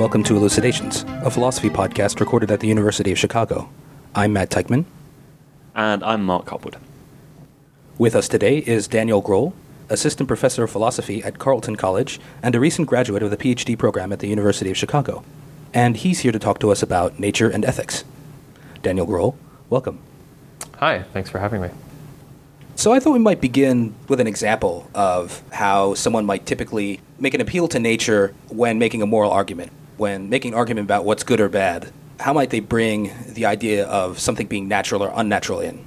Hello, and welcome to Elucidations, a philosophy podcast recorded at the University of Chicago. I'm Matt Teichman. And I'm Mark Copwood. With us today is Daniel Groll, assistant professor of philosophy at Carleton College and a recent graduate of the PhD program at the University of Chicago. And he's here to talk to us about nature and ethics. Daniel Groll, welcome. Hi, thanks for having me. So I thought we might begin with an example of how someone might typically make an appeal to nature when making a moral argument, when making an argument about what's good or bad. How might they bring the idea of something being natural or unnatural in?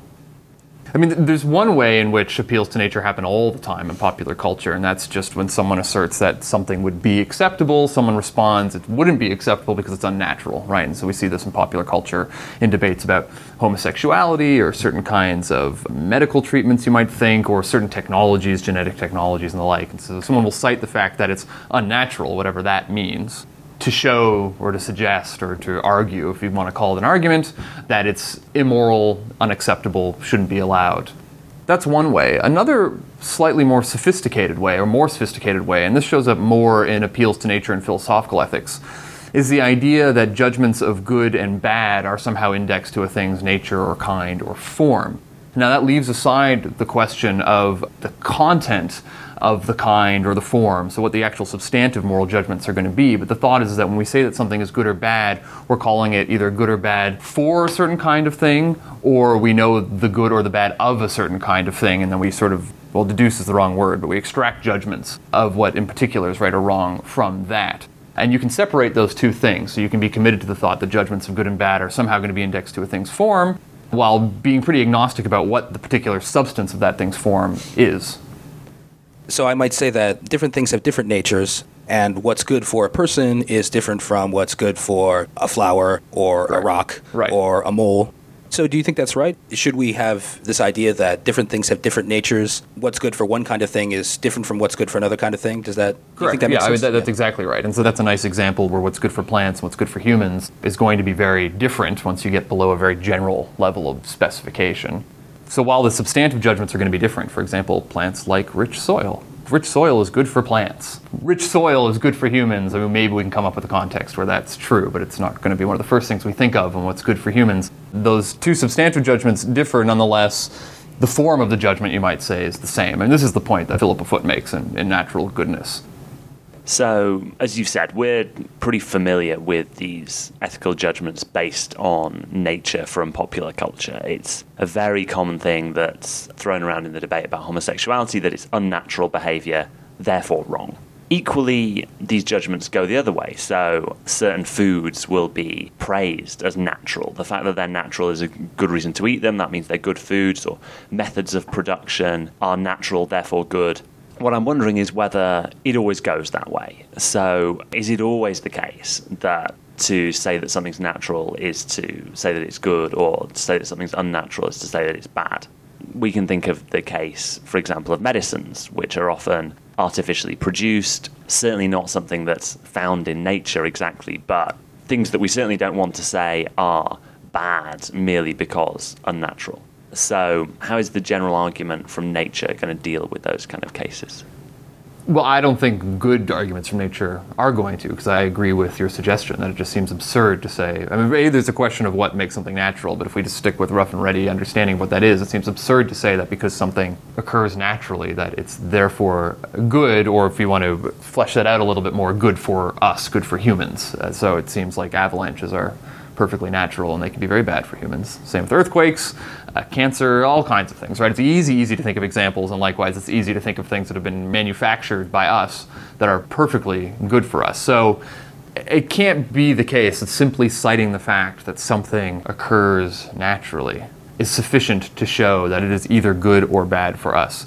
I mean, there's one way in which appeals to nature happen all the time in popular culture, and that's just when someone asserts that something would be acceptable, someone responds it wouldn't be acceptable because it's unnatural, right? And so we see this in popular culture in debates about homosexuality or certain kinds of medical treatments you might think, or certain technologies, genetic technologies, and the like. And so someone will cite the fact that it's unnatural, whatever that means to show or to suggest or to argue, if you want to call it an argument, that it's immoral, unacceptable, shouldn't be allowed. That's one way. Another slightly more sophisticated way, or more sophisticated way, and this shows up more in appeals to nature and philosophical ethics, is the idea that judgments of good and bad are somehow indexed to a thing's nature or kind or form. Now, that leaves aside the question of the content of the kind or the form, so what the actual substantive moral judgments are going to be. But the thought is, is that when we say that something is good or bad, we're calling it either good or bad for a certain kind of thing, or we know the good or the bad of a certain kind of thing, and then we sort of, well, deduce is the wrong word, but we extract judgments of what in particular is right or wrong from that. And you can separate those two things. So you can be committed to the thought that judgments of good and bad are somehow going to be indexed to a thing's form, while being pretty agnostic about what the particular substance of that thing's form is. So I might say that different things have different natures, and what's good for a person is different from what's good for a flower or right. a rock right. or a mole. So do you think that's right? Should we have this idea that different things have different natures? What's good for one kind of thing is different from what's good for another kind of thing? Does that? Correct. That yeah, I mean, that, that's yeah. exactly right. And so that's a nice example where what's good for plants and what's good for humans is going to be very different once you get below a very general level of specification. So while the substantive judgments are going to be different, for example, plants like rich soil rich soil is good for plants. Rich soil is good for humans. I mean, maybe we can come up with a context where that's true, but it's not going to be one of the first things we think of and what's good for humans. Those two substantive judgments differ nonetheless. The form of the judgment, you might say, is the same. And this is the point that Philippa Foot makes in, in Natural Goodness. So, as you've said, we're pretty familiar with these ethical judgments based on nature from popular culture. It's a very common thing that's thrown around in the debate about homosexuality that it's unnatural behavior, therefore wrong. Equally, these judgments go the other way. So, certain foods will be praised as natural. The fact that they're natural is a good reason to eat them. That means they're good foods, or methods of production are natural, therefore good what I'm wondering is whether it always goes that way. So, is it always the case that to say that something's natural is to say that it's good, or to say that something's unnatural is to say that it's bad? We can think of the case, for example, of medicines, which are often artificially produced, certainly not something that's found in nature exactly, but things that we certainly don't want to say are bad merely because unnatural. So, how is the general argument from nature going to deal with those kind of cases? Well, I don't think good arguments from nature are going to, because I agree with your suggestion that it just seems absurd to say. I mean, maybe there's a question of what makes something natural, but if we just stick with rough and ready understanding of what that is, it seems absurd to say that because something occurs naturally, that it's therefore good, or if you want to flesh that out a little bit more, good for us, good for humans. Uh, so it seems like avalanches are perfectly natural and they can be very bad for humans. Same with earthquakes, uh, cancer, all kinds of things, right? It's easy, easy to think of examples, and likewise, it's easy to think of things that have been manufactured by us that are perfectly good for us. So it can't be the case that simply citing the fact that something occurs naturally is sufficient to show that it is either good or bad for us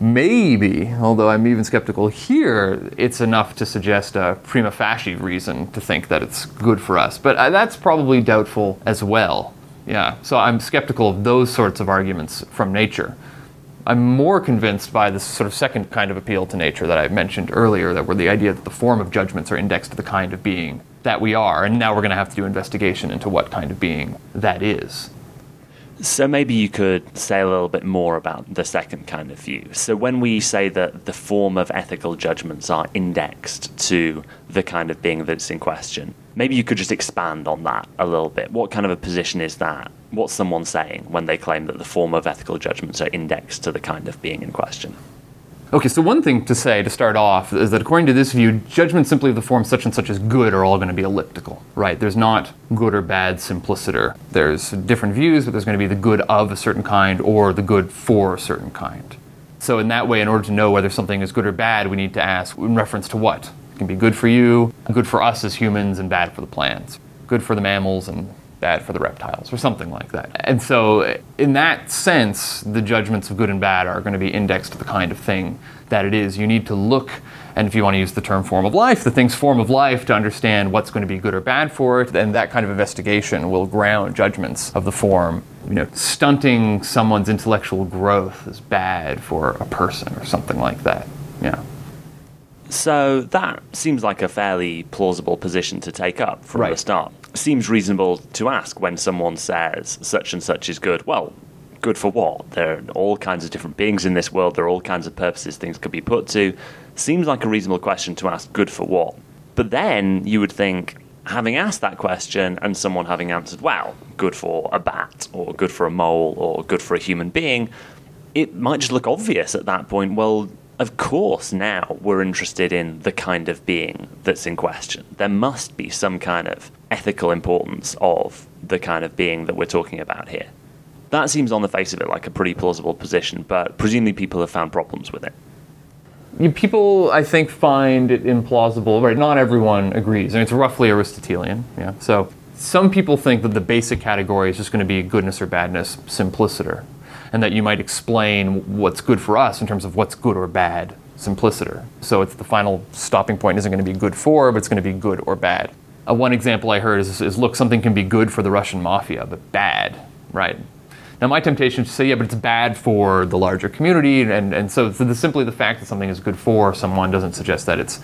maybe, although I'm even skeptical here, it's enough to suggest a prima facie reason to think that it's good for us. But uh, that's probably doubtful as well. Yeah, so I'm skeptical of those sorts of arguments from nature. I'm more convinced by this sort of second kind of appeal to nature that I mentioned earlier, that were the idea that the form of judgments are indexed to the kind of being that we are, and now we're going to have to do investigation into what kind of being that is. So maybe you could say a little bit more about the second kind of view. So when we say that the form of ethical judgments are indexed to the kind of being that's in question, maybe you could just expand on that a little bit. What kind of a position is that? What's someone saying when they claim that the form of ethical judgments are indexed to the kind of being in question? Okay, so one thing to say to start off is that according to this view, judgments simply of the form such and such as good are all going to be elliptical, right? There's not good or bad simpliciter. There's different views, but there's going to be the good of a certain kind or the good for a certain kind. So in that way, in order to know whether something is good or bad, we need to ask in reference to what? It can be good for you, good for us as humans, and bad for the plants. Good for the mammals and bad for the reptiles, or something like that. And so, in that sense, the judgments of good and bad are going to be indexed to the kind of thing that it is. You need to look, and if you want to use the term form of life, the thing's form of life to understand what's going to be good or bad for it. And that kind of investigation will ground judgments of the form. You know, stunting someone's intellectual growth is bad for a person, or something like that. Yeah. So that seems like a fairly plausible position to take up from Right. the start. Seems reasonable to ask when someone says such and such is good. Well, good for what? There are all kinds of different beings in this world. There are all kinds of purposes things could be put to. Seems like a reasonable question to ask good for what? But then you would think, having asked that question and someone having answered, well, good for a bat, or good for a mole, or good for a human being, it might just look obvious at that point. Well, of course, now we're interested in the kind of being that's in question. There must be some kind of ethical importance of the kind of being that we're talking about here. That seems on the face of it like a pretty plausible position, but presumably people have found problems with it. People, I think, find it implausible. Right? Not everyone agrees. I mean, it's roughly Aristotelian. Yeah. So some people think that the basic category is just going to be goodness or badness, simpliciter, and that you might explain what's good for us in terms of what's good or bad, simpliciter. So it's the final stopping point isn't going to be good for, but it's going to be good or bad. Uh, one example I heard is, is look, something can be good for the Russian mafia, but bad, right? Now, my temptation is to say, yeah, but it's bad for the larger community, and, and so the, simply the fact that something is good for someone doesn't suggest that it's.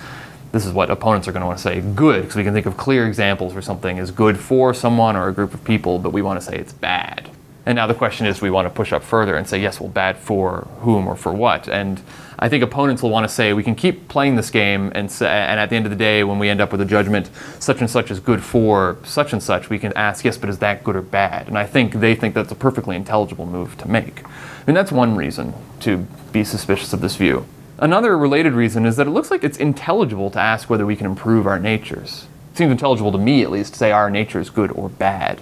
This is what opponents are going to want to say good, because we can think of clear examples where something is good for someone or a group of people, but we want to say it's bad. And now the question is, we want to push up further and say, yes, well, bad for whom or for what? And I think opponents will want to say, we can keep playing this game, and, say, and at the end of the day, when we end up with a judgment, such and such is good for such and such, we can ask, yes, but is that good or bad? And I think they think that's a perfectly intelligible move to make. And that's one reason to be suspicious of this view. Another related reason is that it looks like it's intelligible to ask whether we can improve our natures. It seems intelligible to me, at least, to say our nature is good or bad.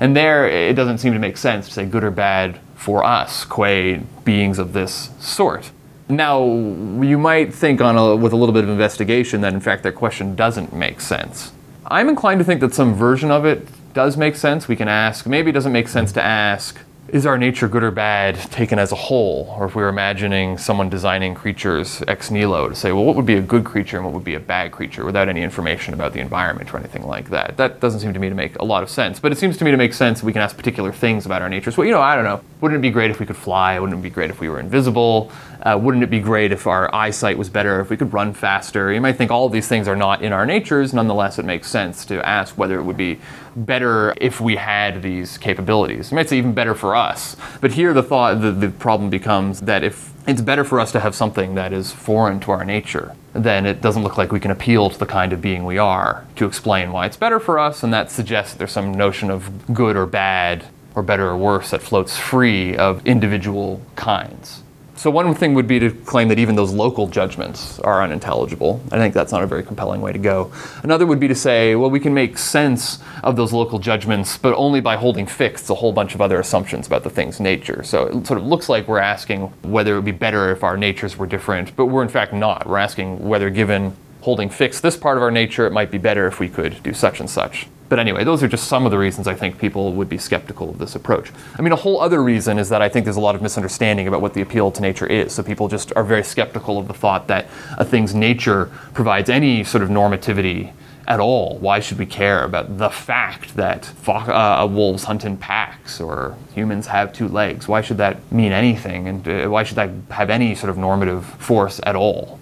And there, it doesn't seem to make sense to say good or bad for us, qua beings of this sort. Now, you might think on a, with a little bit of investigation that in fact that question doesn't make sense. I'm inclined to think that some version of it does make sense. We can ask, maybe it doesn't make sense to ask, is our nature good or bad taken as a whole? Or if we were imagining someone designing creatures ex nihilo to say, well, what would be a good creature and what would be a bad creature without any information about the environment or anything like that? That doesn't seem to me to make a lot of sense. But it seems to me to make sense that we can ask particular things about our natures. Well, you know, I don't know. Wouldn't it be great if we could fly? Wouldn't it be great if we were invisible? Uh, wouldn't it be great if our eyesight was better, if we could run faster? You might think all of these things are not in our natures. Nonetheless, it makes sense to ask whether it would be better if we had these capabilities. You might say even better for us. But here, the thought, the, the problem becomes that if it's better for us to have something that is foreign to our nature, then it doesn't look like we can appeal to the kind of being we are to explain why it's better for us, and that suggests that there's some notion of good or bad, or better or worse, that floats free of individual kinds. So one thing would be to claim that even those local judgments are unintelligible. I think that's not a very compelling way to go. Another would be to say, well, we can make sense of those local judgments, but only by holding fixed a whole bunch of other assumptions about the thing's nature. So it sort of looks like we're asking whether it would be better if our natures were different, but we're in fact not. We're asking whether given holding fixed this part of our nature, it might be better if we could do such and such. But anyway, those are just some of the reasons I think people would be skeptical of this approach. I mean, a whole other reason is that I think there's a lot of misunderstanding about what the appeal to nature is. So people just are very skeptical of the thought that a thing's nature provides any sort of normativity at all. Why should we care about the fact that fo- uh, wolves hunt in packs or humans have two legs? Why should that mean anything? And uh, why should that have any sort of normative force at all?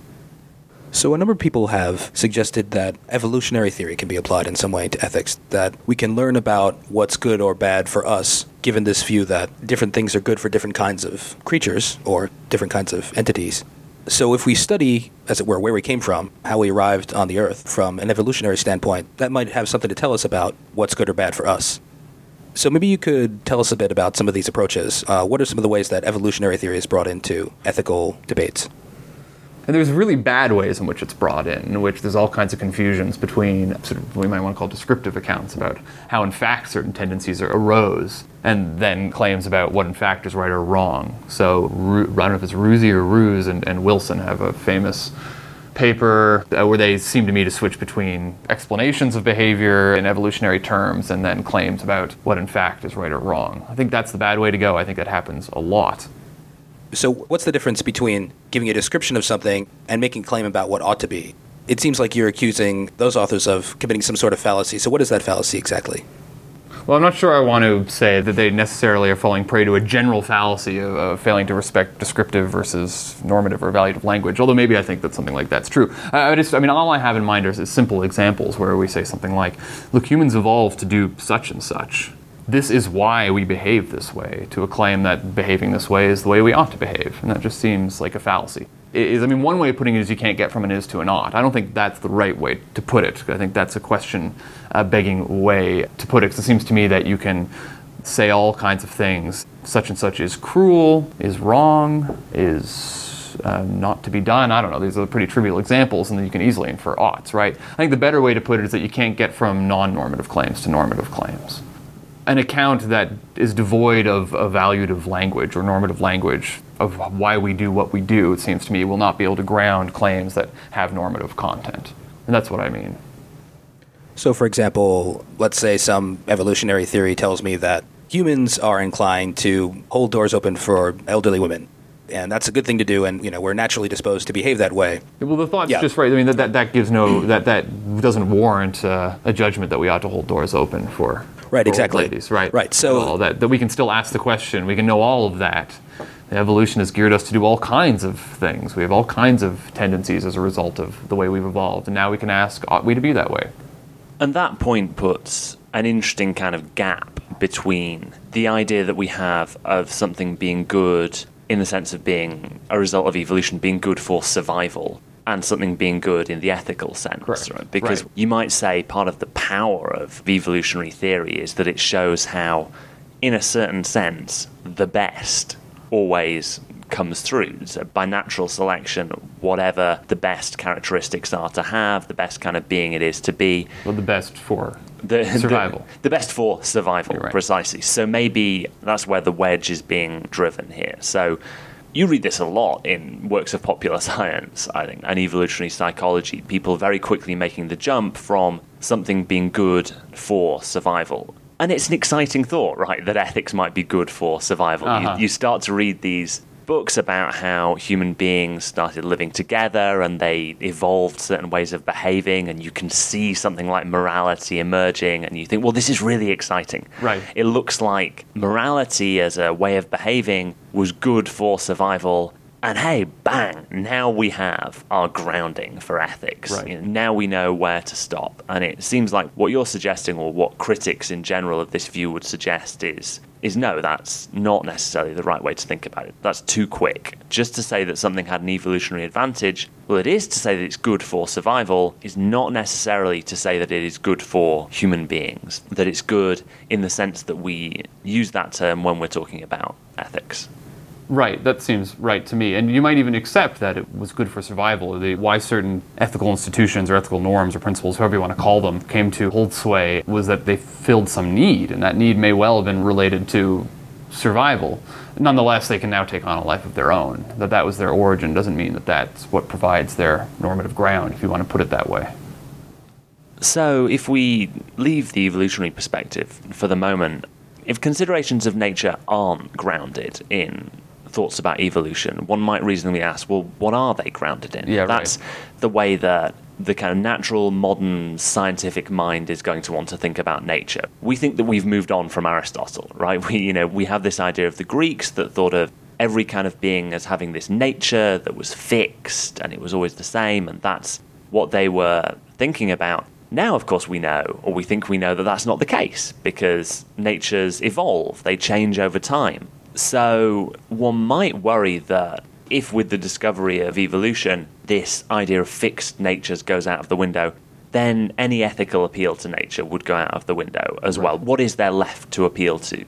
So, a number of people have suggested that evolutionary theory can be applied in some way to ethics, that we can learn about what's good or bad for us, given this view that different things are good for different kinds of creatures or different kinds of entities. So, if we study, as it were, where we came from, how we arrived on the Earth from an evolutionary standpoint, that might have something to tell us about what's good or bad for us. So, maybe you could tell us a bit about some of these approaches. Uh, what are some of the ways that evolutionary theory is brought into ethical debates? And there's really bad ways in which it's brought in, in which there's all kinds of confusions between sort of what we might want to call descriptive accounts about how, in fact, certain tendencies are, arose, and then claims about what, in fact, is right or wrong. So, I don't know if it's Ruzey or Ruse and, and Wilson have a famous paper uh, where they seem to me to switch between explanations of behavior in evolutionary terms and then claims about what, in fact, is right or wrong. I think that's the bad way to go. I think that happens a lot. So, what's the difference between giving a description of something and making claim about what ought to be? It seems like you're accusing those authors of committing some sort of fallacy. So, what is that fallacy exactly? Well, I'm not sure I want to say that they necessarily are falling prey to a general fallacy of, of, failing to respect descriptive versus normative or evaluative language, although maybe I think that something like that's true. I, I, just, I mean, all I have in mind is, is simple examples where we say something like, look, humans evolved to do such and such this is why we behave this way, to a claim that behaving this way is the way we ought to behave. And that just seems like a fallacy. Is, I mean, one way of putting it is you can't get from an is to an ought. I don't think that's the right way to put it. I think that's a question uh, begging way to put it, because it seems to me that you can say all kinds of things. Such and such is cruel, is wrong, is uh, not to be done. I don't know. These are pretty trivial examples, and then you can easily infer oughts, right? I think the better way to put it is that you can't get from non normative claims to normative claims an account that is devoid of evaluative language or normative language of why we do what we do, it seems to me, will not be able to ground claims that have normative content. And that's what I mean. So, for example, let's say some evolutionary theory tells me that humans are inclined to hold doors open for elderly women. And that's a good thing to do, and you know we're naturally disposed to behave that way. Well, the thought's yeah. just right. I mean, that, that, that gives no that that doesn't warrant uh, a judgment that we ought to hold doors open for Right, exactly. Ladies, right. Right. So all that, that we can still ask the question. We can know all of that. The evolution has geared us to do all kinds of things. We have all kinds of tendencies as a result of the way we've evolved. And now we can ask, ought we to be that way? And that point puts an interesting kind of gap between the idea that we have of something being good in the sense of being a result of evolution, being good for survival, and something being good in the ethical sense. Right? Because right. you might say part of the power of evolutionary theory is that it shows how, in a certain sense, the best always comes through. So by natural selection, whatever the best characteristics are to have, the best kind of being it is to be. Well, the best for the, survival. The, the best for survival, right. precisely. So maybe that's where the wedge is being driven here. So you read this a lot in works of popular science, I think, and evolutionary psychology. People very quickly making the jump from something being good for survival. And it's an exciting thought, right, that ethics might be good for survival. Uh-huh. You, you start to read these books about how human beings started living together and they evolved certain ways of behaving and you can see something like morality emerging and you think well this is really exciting. Right. It looks like morality as a way of behaving was good for survival and hey, bang, now we have our grounding for ethics. Right. You know, now we know where to stop. And it seems like what you're suggesting, or what critics in general of this view would suggest, is is no, that's not necessarily the right way to think about it. That's too quick. Just to say that something had an evolutionary advantage, well, it is to say that it's good for survival, is not necessarily to say that it is good for human beings, that it's good in the sense that we use that term when we're talking about ethics. Right, that seems right to me. And you might even accept that it was good for survival. The, why certain ethical institutions or ethical norms or principles, however you want to call them, came to hold sway was that they filled some need, and that need may well have been related to survival. Nonetheless, they can now take on a life of their own. That that was their origin doesn't mean that that's what provides their normative ground, if you want to put it that way. So, if we leave the evolutionary perspective for the moment, if considerations of nature aren't grounded in thoughts about evolution, one might reasonably ask, well, what are they grounded in? Yeah, That's right. the way that the kind of natural, modern, scientific mind is going to want to think about nature. We think that we've moved on from Aristotle, right? We, you know, we have this idea of the Greeks that thought of every kind of being as having this nature that was fixed and it was always the same, and that's what they were thinking about. Now, of course, we know, or we think we know, that that's not the case because natures evolve, they change over time. So one might worry that if, with the discovery of evolution, this idea of fixed natures goes out of the window, then any ethical appeal to nature would go out of the window as well. What is there left to appeal to?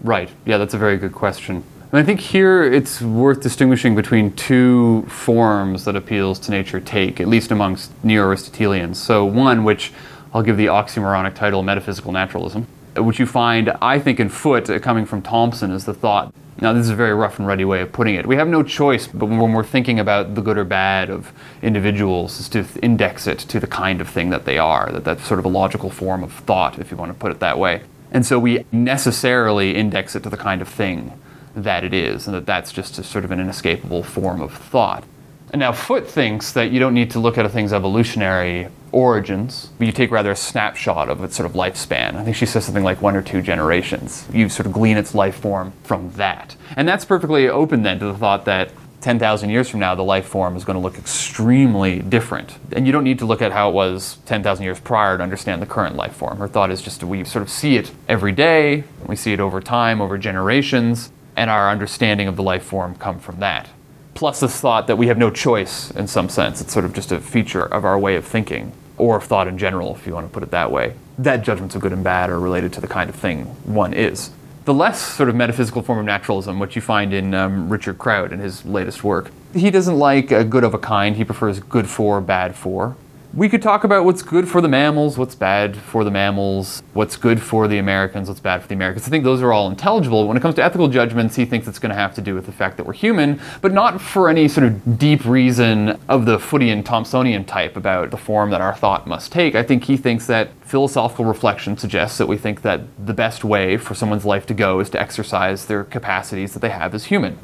Right. Yeah, that's a very good question. And I think here it's worth distinguishing between two forms that appeals to nature take, at least amongst neo Aristotelians. So, one, which I'll give the oxymoronic title metaphysical naturalism, which you find, I think, in Foot, uh, coming from Thompson, is the thought. Now, this is a very rough and ready way of putting it. We have no choice, but when we're thinking about the good or bad of individuals, is to index it to the kind of thing that they are. That that's sort of a logical form of thought, if you want to put it that way. And so we necessarily index it to the kind of thing that it is, and that that's just a sort of an inescapable form of thought. And now Foot thinks that you don't need to look at a thing's evolutionary origins, but you take rather a snapshot of its sort of lifespan. I think she says something like one or two generations. You sort of glean its life form from that. And that's perfectly open then to the thought that 10,000 years from now, the life form is going to look extremely different. And you don't need to look at how it was 10,000 years prior to understand the current life form. Her thought is just we sort of see it every day, we see it over time, over generations, and our understanding of the life form come from that. Plus, this thought that we have no choice in some sense. It's sort of just a feature of our way of thinking, or of thought in general, if you want to put it that way. That judgments of good and bad are related to the kind of thing one is. The less sort of metaphysical form of naturalism, which you find in um, Richard Kraut in his latest work, he doesn't like a good of a kind. He prefers good for, bad for we could talk about what's good for the mammals, what's bad for the mammals, what's good for the Americans, what's bad for the Americans. I think those are all intelligible. When it comes to ethical judgments, he thinks it's going to have to do with the fact that we're human, but not for any sort of deep reason of the Footian Thompsonian type about the form that our thought must take. I think he thinks that philosophical reflection suggests that we think that the best way for someone's life to go is to exercise their capacities that they have as human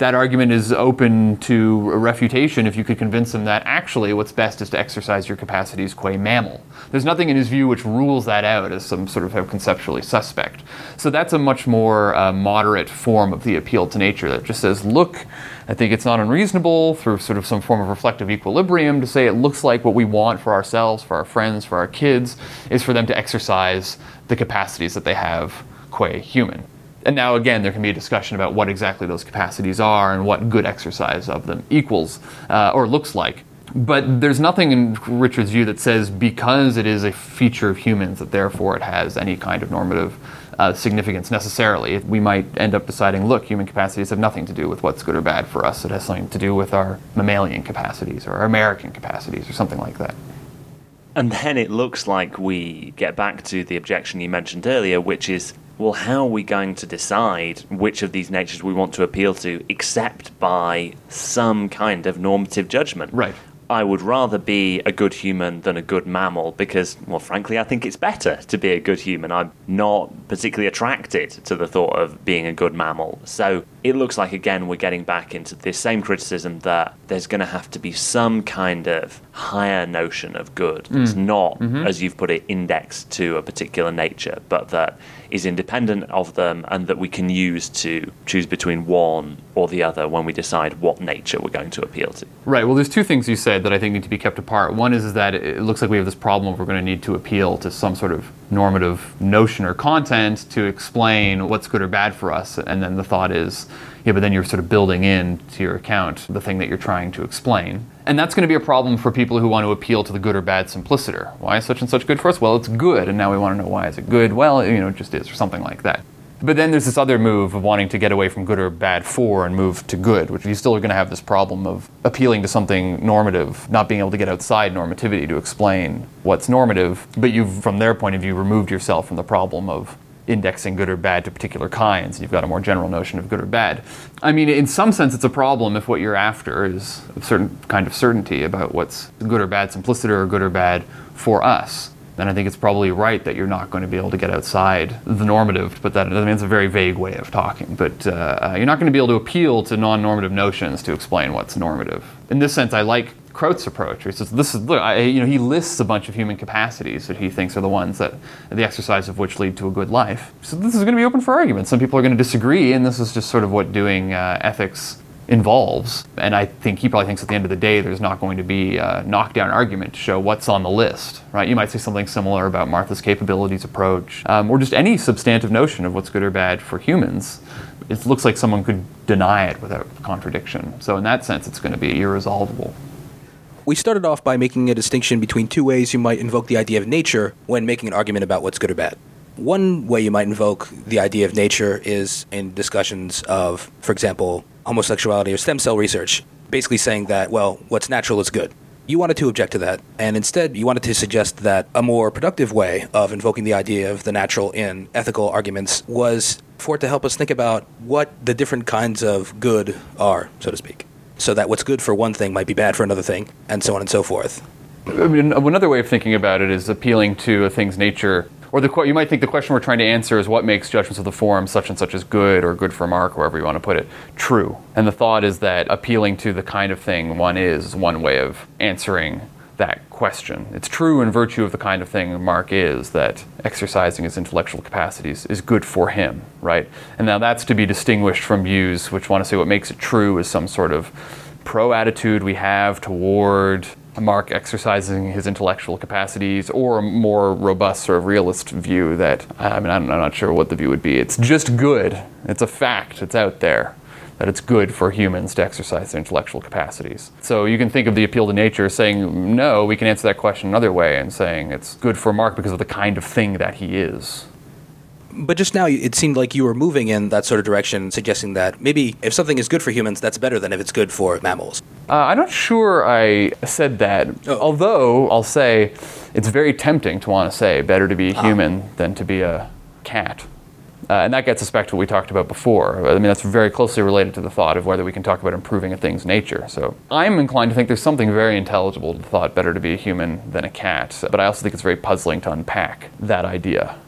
that argument is open to refutation if you could convince him that actually what's best is to exercise your capacities qua mammal. There's nothing in his view which rules that out as some sort of conceptually suspect. So that's a much more uh, moderate form of the appeal to nature that just says, look, I think it's not unreasonable through sort of some form of reflective equilibrium to say it looks like what we want for ourselves, for our friends, for our kids, is for them to exercise the capacities that they have qua human and now again there can be a discussion about what exactly those capacities are and what good exercise of them equals uh, or looks like. But there's nothing in richard's view that says because it is a feature of humans that therefore it has any kind of normative uh, significance necessarily. We might end up deciding look human capacities have nothing to do with what's good or bad for us. It has something to do with our mammalian capacities or our american capacities or something like that. And then it looks like we get back to the objection you mentioned earlier, which is well, how are we going to decide which of these natures we want to appeal to except by some kind of normative judgment? Right. I would rather be a good human than a good mammal because, well, frankly, I think it's better to be a good human. I'm not particularly attracted to the thought of being a good mammal. So it looks like, again, we're getting back into this same criticism that there's going to have to be some kind of higher notion of good. Mm. It's not, mm-hmm. as you've put it, indexed to a particular nature, but that is independent of them and that we can use to choose between one or the other when we decide what nature we're going to appeal to. Right. Well, there's two things you said that I think need to be kept apart. One is, is that it looks like we have this problem we're going to need to appeal to some sort of normative notion or content to explain what's good or bad for us. And then the thought is, yeah, but then you're sort of building in to your account the thing that you're trying to explain. And that's going to be a problem for people who want to appeal to the good or bad simpliciter. Why is such and such good for us? Well, it's good, and now we want to know why is it good? Well, you know, it just is, or something like that. But then there's this other move of wanting to get away from good or bad for and move to good, which you still are going to have this problem of appealing to something normative, not being able to get outside normativity to explain what's normative. But you've, from their point of view, removed yourself from the problem of indexing good or bad to particular kinds. You've got a more general notion of good or bad. I mean, in some sense, it's a problem if what you're after is a certain kind of certainty about what's good or bad simpliciter or good or bad for us. Then I think it's probably right that you're not going to be able to get outside the normative, but that I mean, it's a very vague way of talking. But uh, you're not going to be able to appeal to non normative notions to explain what's normative. In this sense, I like Kraut's approach. He says, "This is look, I, you know, he lists a bunch of human capacities that he thinks are the ones that the exercise of which lead to a good life. So this is going to be open for argument. Some people are going to disagree, and this is just sort of what doing uh, ethics involves. And I think he probably thinks at the end of the day, there's not going to be a knockdown argument to show what's on the list, right? You might say something similar about Martha's capabilities approach, um, or just any substantive notion of what's good or bad for humans. It looks like someone could deny it without contradiction. So in that sense, it's going to be irresolvable. We started off by making a distinction between two ways you might invoke the idea of nature when making an argument about what's good or bad. One way you might invoke the idea of nature is in discussions of, for example, homosexuality or stem cell research, basically saying that, well, what's natural is good. You wanted to object to that, and instead you wanted to suggest that a more productive way of invoking the idea of the natural in ethical arguments was for it to help us think about what the different kinds of good are, so to speak. So that what's good for one thing might be bad for another thing, and so on and so forth. I mean, another way of thinking about it is appealing to a thing's nature or the you might think the question we're trying to answer is what makes judgments of the form such and such as good or good for Mark, wherever you want to put it, true. And the thought is that appealing to the kind of thing one is one way of answering that question. It's true in virtue of the kind of thing Mark is that exercising his intellectual capacities is good for him, right? And now that's to be distinguished from views which want to say what makes it true is some sort of pro attitude we have toward Mark exercising his intellectual capacities, or a more robust sort of realist view that, I mean, I'm not sure what the view would be. It's just good. It's a fact. It's out there that it's good for humans to exercise their intellectual capacities. So you can think of the appeal to nature saying, no, we can answer that question another way and saying it's good for Mark because of the kind of thing that he is. But just now, it seemed like you were moving in that sort of direction, suggesting that maybe if something is good for humans, that's better than if it's good for mammals. Uh, I'm not sure I said that. Oh. Although I'll say it's very tempting to want to say better to be a ah. human than to be a cat. Uh, and that gets us back to what we talked about before. I mean, that's very closely related to the thought of whether we can talk about improving a thing's nature. So I'm inclined to think there's something very intelligible to the thought better to be a human than a cat. But I also think it's very puzzling to unpack that idea.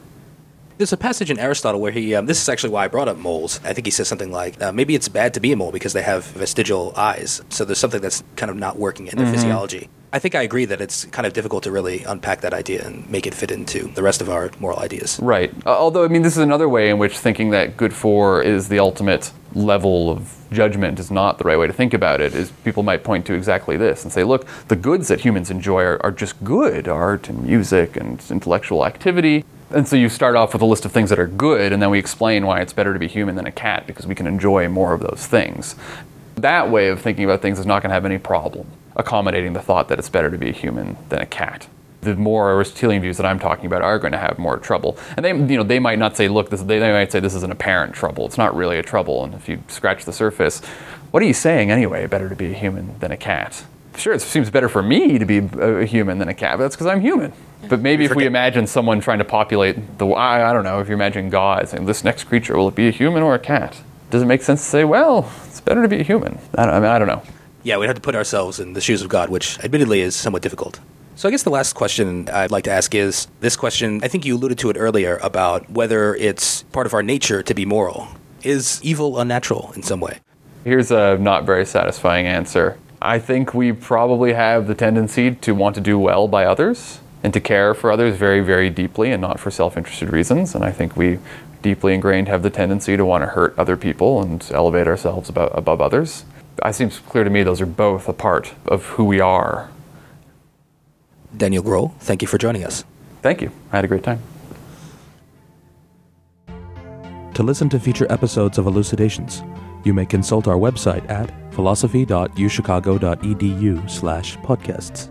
There's a passage in Aristotle where he, um, this is actually why I brought up moles. I think he says something like, uh, maybe it's bad to be a mole because they have vestigial eyes. So there's something that's kind of not working in their mm-hmm. physiology. I think I agree that it's kind of difficult to really unpack that idea and make it fit into the rest of our moral ideas. Right. Uh, although, I mean, this is another way in which thinking that good for is the ultimate level of judgment is not the right way to think about it is people might point to exactly this and say look the goods that humans enjoy are, are just good art and music and intellectual activity and so you start off with a list of things that are good, and then we explain why it's better to be human than a cat because we can enjoy more of those things. That way of thinking about things is not going to have any problem accommodating the thought that it's better to be a human than a cat. The more Aristotelian views that I'm talking about are going to have more trouble, and they, you know, they might not say, "Look, this." They, they might say this is an apparent trouble. It's not really a trouble, and if you scratch the surface, what are you saying anyway? Better to be a human than a cat. Sure, it seems better for me to be a human than a cat, but that's because I'm human. But maybe if we imagine someone trying to populate the, I, I don't know, if you imagine God saying, this next creature, will it be a human or a cat? Does it make sense to say, well, it's better to be a human? I don't, I, mean, I don't know. Yeah, we'd have to put ourselves in the shoes of God, which admittedly is somewhat difficult. So I guess the last question I'd like to ask is this question, I think you alluded to it earlier about whether it's part of our nature to be moral. Is evil unnatural in some way? Here's a not very satisfying answer. I think we probably have the tendency to want to do well by others and to care for others very, very deeply and not for self interested reasons. And I think we deeply ingrained have the tendency to want to hurt other people and elevate ourselves above, above others. It seems clear to me those are both a part of who we are. Daniel Groll, thank you for joining us. Thank you. I had a great time. To listen to future episodes of Elucidations, you may consult our website at philosophy.uchicago.edu slash podcasts.